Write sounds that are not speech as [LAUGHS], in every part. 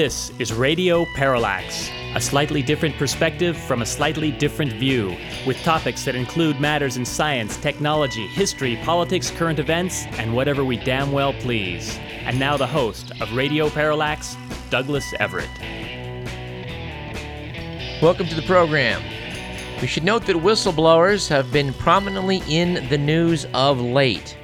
This is Radio Parallax, a slightly different perspective from a slightly different view, with topics that include matters in science, technology, history, politics, current events, and whatever we damn well please. And now the host of Radio Parallax, Douglas Everett. Welcome to the program. We should note that whistleblowers have been prominently in the news of late.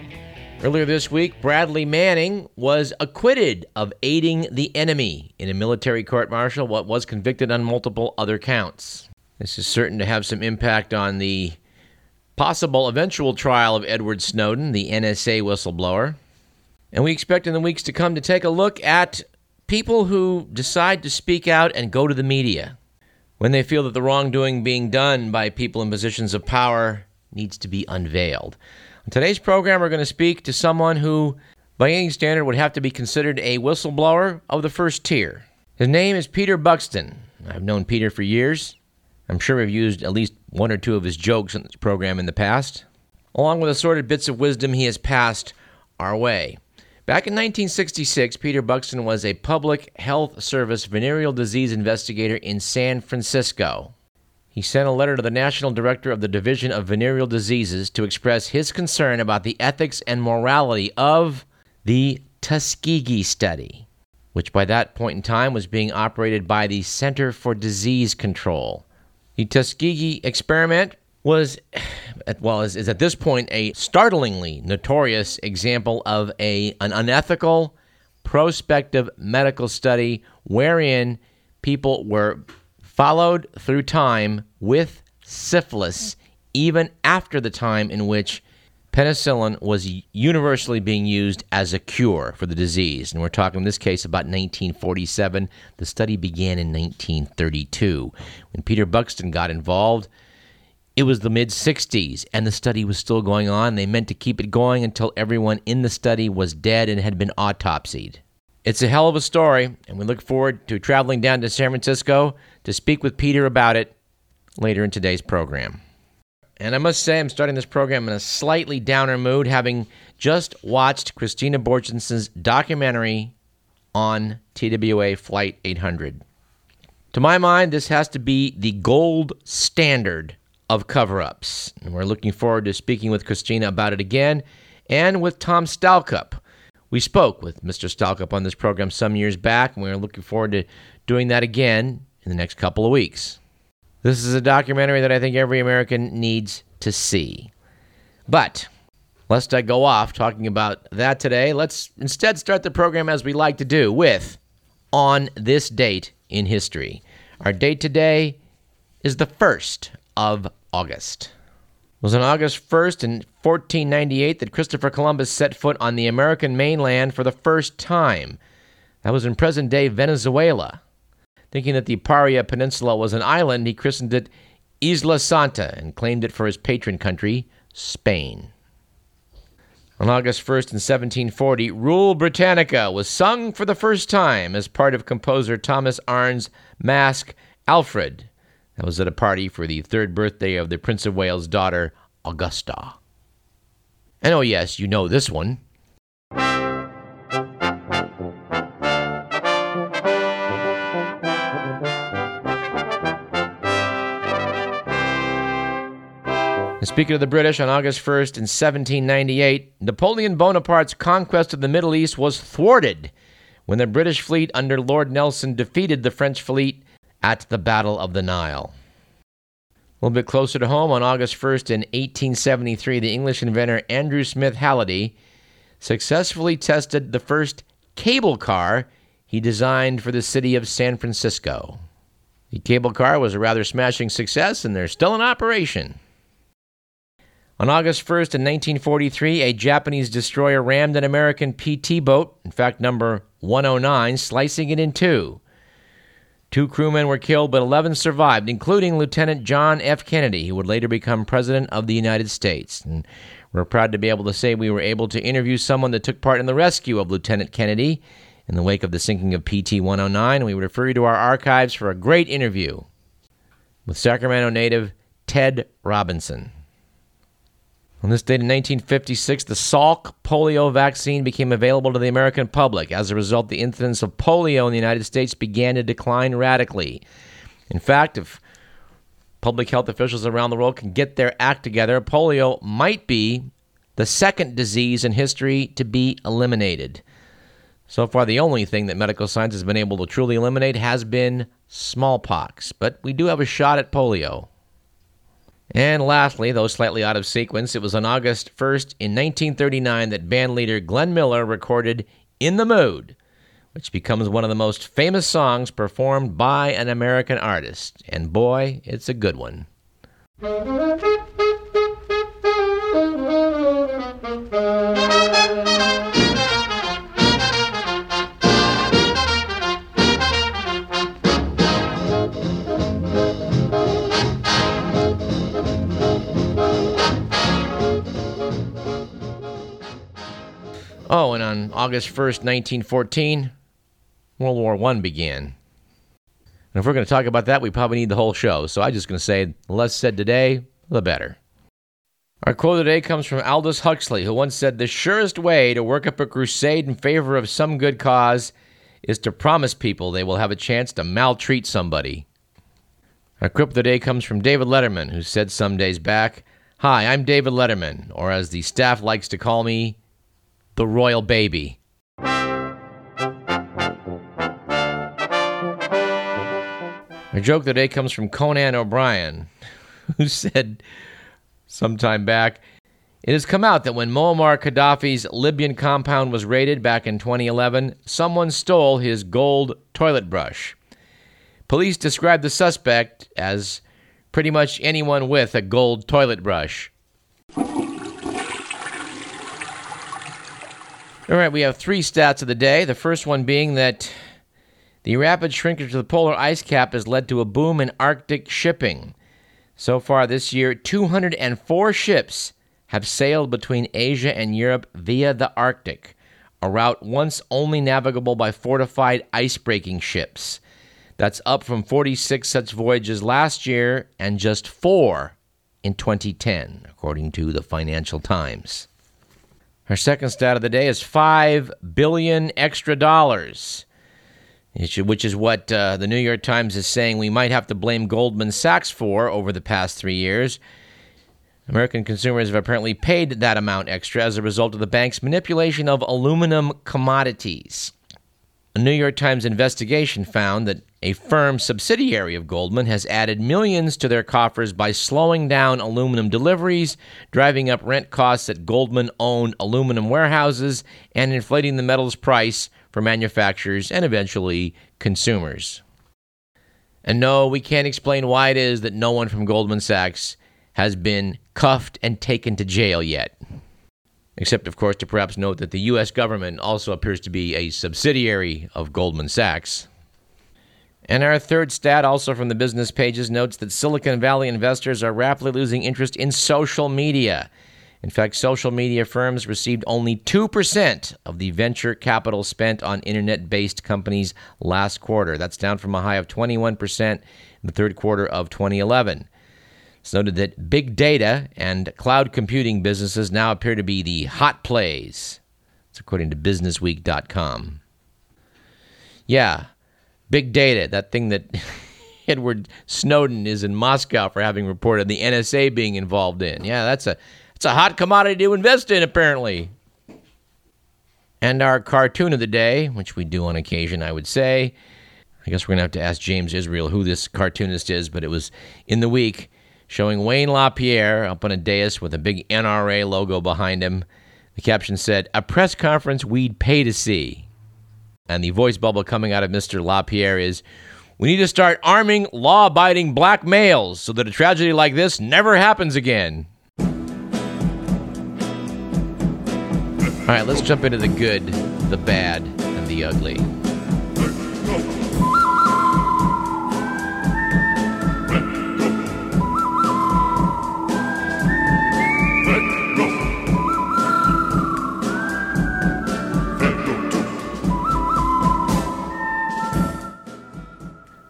Earlier this week, Bradley Manning was acquitted of aiding the enemy in a military court martial, what was convicted on multiple other counts. This is certain to have some impact on the possible eventual trial of Edward Snowden, the NSA whistleblower. And we expect in the weeks to come to take a look at people who decide to speak out and go to the media when they feel that the wrongdoing being done by people in positions of power needs to be unveiled. Today's program, we're going to speak to someone who, by any standard, would have to be considered a whistleblower of the first tier. His name is Peter Buxton. I've known Peter for years. I'm sure we've used at least one or two of his jokes in this program in the past, along with assorted bits of wisdom he has passed our way. Back in 1966, Peter Buxton was a public health service venereal disease investigator in San Francisco. He sent a letter to the National Director of the Division of Venereal Diseases to express his concern about the ethics and morality of the Tuskegee study, which by that point in time was being operated by the Center for Disease Control. The Tuskegee experiment was, [SIGHS] well, is, is at this point a startlingly notorious example of a, an unethical, prospective medical study wherein people were followed through time with syphilis, even after the time in which penicillin was universally being used as a cure for the disease. And we're talking in this case about 1947. The study began in 1932. When Peter Buxton got involved, it was the mid 60s, and the study was still going on. They meant to keep it going until everyone in the study was dead and had been autopsied. It's a hell of a story, and we look forward to traveling down to San Francisco to speak with Peter about it later in today's program. And I must say, I'm starting this program in a slightly downer mood, having just watched Christina Borjesson's documentary on TWA Flight 800. To my mind, this has to be the gold standard of cover ups. And we're looking forward to speaking with Christina about it again and with Tom Stalcup we spoke with Mr. Stalcup on this program some years back, and we are looking forward to doing that again in the next couple of weeks. This is a documentary that I think every American needs to see. But lest I go off talking about that today, let's instead start the program as we like to do with On This Date in History. Our date today is the 1st of August It was on August 1st in 1498 that Christopher Columbus set foot on the American mainland for the first time. That was in present day Venezuela. Thinking that the Paria Peninsula was an island, he christened it Isla Santa and claimed it for his patron country, Spain. On August 1st in 1740, Rule Britannica was sung for the first time as part of composer Thomas Arne's Masque Alfred. That was at a party for the third birthday of the Prince of Wales' daughter, Augusta. And oh, yes, you know this one. Speaking of the British, on August 1st in 1798, Napoleon Bonaparte's conquest of the Middle East was thwarted when the British fleet under Lord Nelson defeated the French fleet at the Battle of the Nile. A little bit closer to home, on August 1st in 1873, the English inventor Andrew Smith Hallidie successfully tested the first cable car he designed for the city of San Francisco. The cable car was a rather smashing success, and they're still in operation. On August 1st in 1943, a Japanese destroyer rammed an American PT boat, in fact, number 109, slicing it in two. Two crewmen were killed, but 11 survived, including Lieutenant John F. Kennedy, who would later become President of the United States. And we're proud to be able to say we were able to interview someone that took part in the rescue of Lieutenant Kennedy in the wake of the sinking of PT 109. And we would refer you to our archives for a great interview with Sacramento native Ted Robinson. On this date in 1956, the Salk polio vaccine became available to the American public. As a result, the incidence of polio in the United States began to decline radically. In fact, if public health officials around the world can get their act together, polio might be the second disease in history to be eliminated. So far, the only thing that medical science has been able to truly eliminate has been smallpox, but we do have a shot at polio. And lastly, though slightly out of sequence, it was on August 1st in 1939 that bandleader Glenn Miller recorded In the Mood, which becomes one of the most famous songs performed by an American artist. And boy, it's a good one. On August 1st, 1914, World War I began. And if we're going to talk about that, we probably need the whole show. So I'm just going to say, the less said today, the better. Our quote today comes from Aldous Huxley, who once said, The surest way to work up a crusade in favor of some good cause is to promise people they will have a chance to maltreat somebody. Our of the day comes from David Letterman, who said some days back, Hi, I'm David Letterman, or as the staff likes to call me, the royal baby. Our joke today comes from Conan O'Brien, [LAUGHS] who said sometime back, it has come out that when Muammar Gaddafi's Libyan compound was raided back in 2011, someone stole his gold toilet brush. Police described the suspect as pretty much anyone with a gold toilet brush. All right, we have three stats of the day. The first one being that the rapid shrinkage of the polar ice cap has led to a boom in Arctic shipping. So far this year, 204 ships have sailed between Asia and Europe via the Arctic, a route once only navigable by fortified ice breaking ships. That's up from 46 such voyages last year and just four in 2010, according to the Financial Times. Our second stat of the day is 5 billion extra dollars, which is what uh, the New York Times is saying we might have to blame Goldman Sachs for over the past 3 years. American consumers have apparently paid that amount extra as a result of the bank's manipulation of aluminum commodities. A New York Times investigation found that a firm subsidiary of Goldman has added millions to their coffers by slowing down aluminum deliveries, driving up rent costs at Goldman owned aluminum warehouses, and inflating the metal's price for manufacturers and eventually consumers. And no, we can't explain why it is that no one from Goldman Sachs has been cuffed and taken to jail yet. Except, of course, to perhaps note that the U.S. government also appears to be a subsidiary of Goldman Sachs. And our third stat, also from the business pages, notes that Silicon Valley investors are rapidly losing interest in social media. In fact, social media firms received only 2% of the venture capital spent on internet based companies last quarter. That's down from a high of 21% in the third quarter of 2011. It's noted that big data and cloud computing businesses now appear to be the hot plays. It's according to BusinessWeek.com. Yeah, big data, that thing that [LAUGHS] Edward Snowden is in Moscow for having reported the NSA being involved in. Yeah, that's a it's a hot commodity to invest in apparently. And our cartoon of the day, which we do on occasion, I would say. I guess we're going to have to ask James Israel who this cartoonist is, but it was in the week showing Wayne LaPierre up on a dais with a big NRA logo behind him. The caption said, A press conference we'd pay to see. And the voice bubble coming out of Mr. LaPierre is we need to start arming law abiding black males so that a tragedy like this never happens again. All right, let's jump into the good, the bad, and the ugly.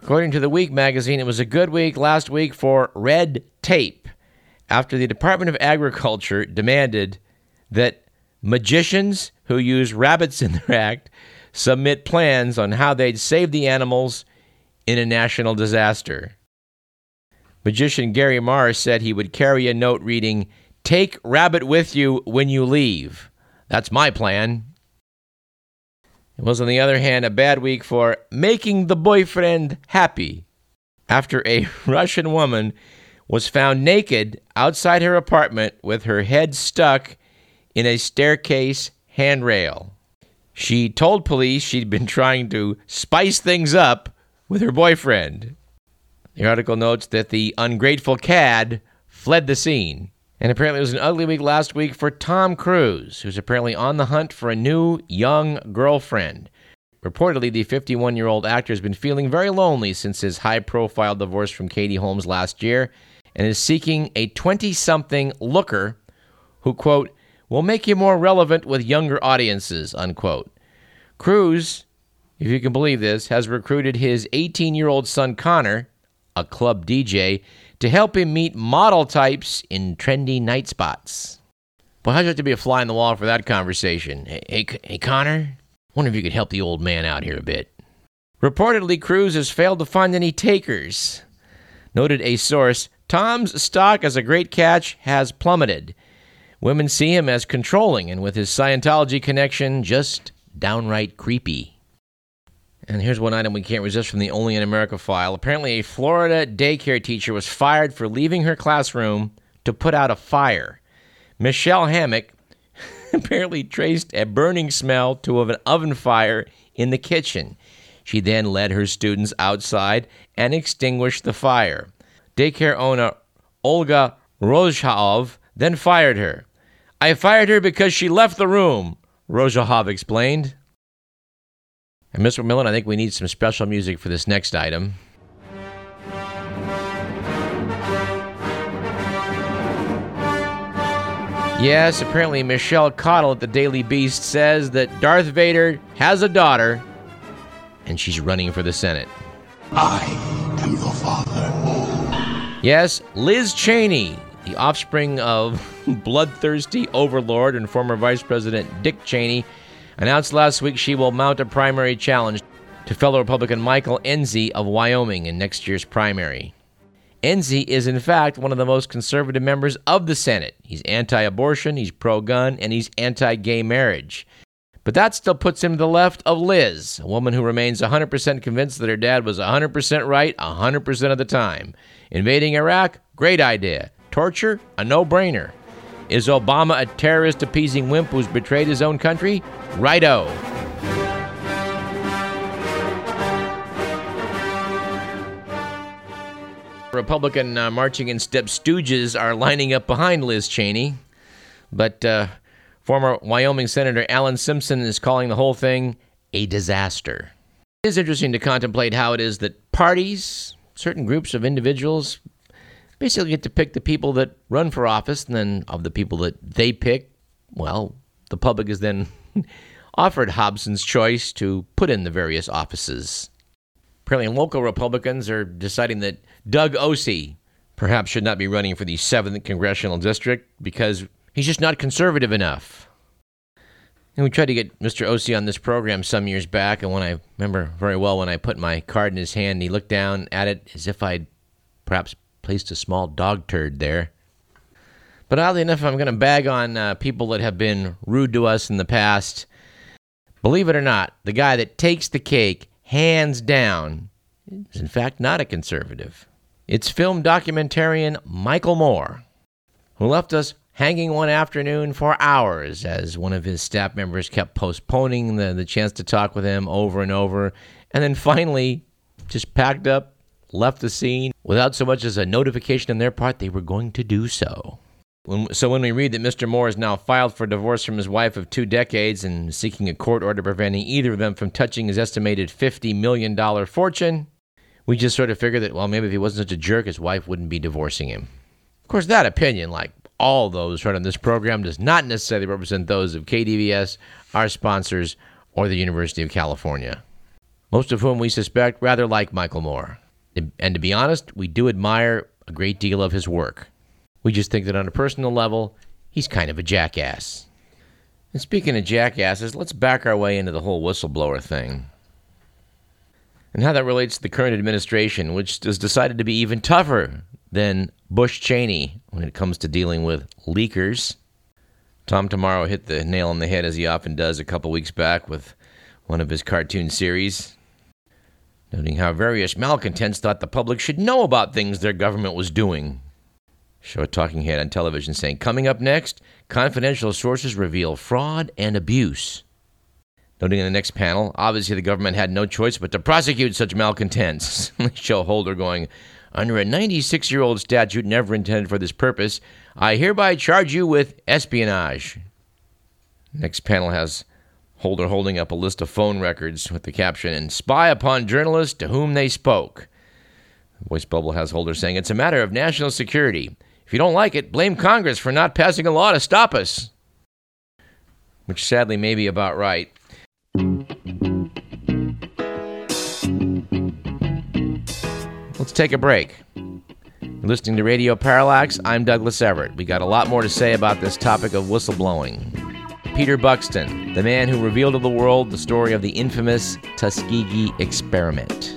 According to the Week magazine, it was a good week last week for red tape after the Department of Agriculture demanded that magicians who use rabbits in their act submit plans on how they'd save the animals in a national disaster. Magician Gary Mars said he would carry a note reading, Take rabbit with you when you leave. That's my plan. It was, on the other hand, a bad week for making the boyfriend happy after a [LAUGHS] Russian woman was found naked outside her apartment with her head stuck in a staircase handrail. She told police she'd been trying to spice things up with her boyfriend. The article notes that the ungrateful cad fled the scene. And apparently, it was an ugly week last week for Tom Cruise, who's apparently on the hunt for a new young girlfriend. Reportedly, the 51 year old actor has been feeling very lonely since his high profile divorce from Katie Holmes last year and is seeking a 20 something looker who, quote, will make you more relevant with younger audiences, unquote. Cruise, if you can believe this, has recruited his 18 year old son Connor a club DJ, to help him meet model types in trendy night spots. Well, how'd you have to be a fly in the wall for that conversation? Hey, hey, hey Connor, wonder if you could help the old man out here a bit. Reportedly, Cruise has failed to find any takers. Noted a source, Tom's stock as a great catch has plummeted. Women see him as controlling, and with his Scientology connection, just downright creepy. And here's one item we can't resist from the Only in America file. Apparently, a Florida daycare teacher was fired for leaving her classroom to put out a fire. Michelle Hammock [LAUGHS] apparently traced a burning smell to an oven fire in the kitchen. She then led her students outside and extinguished the fire. Daycare owner Olga Rozhov then fired her. I fired her because she left the room, Rozhov explained. And Mr. McMillan, I think we need some special music for this next item. Yes, apparently Michelle Cottle at the Daily Beast says that Darth Vader has a daughter and she's running for the Senate. I am your father. Yes, Liz Cheney, the offspring of [LAUGHS] bloodthirsty overlord and former Vice President Dick Cheney, announced last week she will mount a primary challenge to fellow Republican Michael Enzi of Wyoming in next year's primary. Enzi is, in fact, one of the most conservative members of the Senate. He's anti abortion, he's pro gun, and he's anti gay marriage. But that still puts him to the left of Liz, a woman who remains 100% convinced that her dad was 100% right 100% of the time. Invading Iraq? Great idea. Torture? A no brainer. Is Obama a terrorist appeasing wimp who's betrayed his own country? Righto. Republican uh, marching in step stooges are lining up behind Liz Cheney, but uh, former Wyoming Senator Alan Simpson is calling the whole thing a disaster. It is interesting to contemplate how it is that parties, certain groups of individuals, basically get to pick the people that run for office, and then of the people that they pick, well, the public is then [LAUGHS] offered Hobson's choice to put in the various offices. Apparently, local Republicans are deciding that Doug Ose perhaps should not be running for the 7th Congressional District because he's just not conservative enough. And we tried to get Mr. Ose on this program some years back, and when I remember very well when I put my card in his hand, he looked down at it as if I'd perhaps placed a small dog turd there. But oddly enough, I'm going to bag on uh, people that have been rude to us in the past. Believe it or not, the guy that takes the cake, hands down, is in fact not a conservative. It's film documentarian Michael Moore, who left us hanging one afternoon for hours as one of his staff members kept postponing the, the chance to talk with him over and over, and then finally just packed up, left the scene without so much as a notification on their part they were going to do so. When, so when we read that Mr. Moore has now filed for divorce from his wife of two decades and seeking a court order preventing either of them from touching his estimated $50 million fortune, we just sort of figure that, well, maybe if he wasn't such a jerk, his wife wouldn't be divorcing him. Of course, that opinion, like all those heard on this program, does not necessarily represent those of KDVS, our sponsors, or the University of California, most of whom we suspect rather like Michael Moore. And to be honest, we do admire a great deal of his work. We just think that on a personal level, he's kind of a jackass. And speaking of jackasses, let's back our way into the whole whistleblower thing. And how that relates to the current administration, which has decided to be even tougher than Bush Cheney when it comes to dealing with leakers. Tom Tomorrow hit the nail on the head, as he often does, a couple weeks back with one of his cartoon series, noting how various malcontents thought the public should know about things their government was doing. Show a talking head on television saying, Coming up next, confidential sources reveal fraud and abuse. Noting in the next panel, obviously the government had no choice but to prosecute such malcontents. [LAUGHS] Show Holder going, Under a 96 year old statute never intended for this purpose, I hereby charge you with espionage. Next panel has Holder holding up a list of phone records with the caption, and spy upon journalists to whom they spoke. Voice bubble has Holder saying, It's a matter of national security. If you don't like it, blame Congress for not passing a law to stop us. Which sadly may be about right. Let's take a break. Listening to Radio Parallax. I'm Douglas Everett. We got a lot more to say about this topic of whistleblowing. Peter Buxton, the man who revealed to the world the story of the infamous Tuskegee experiment.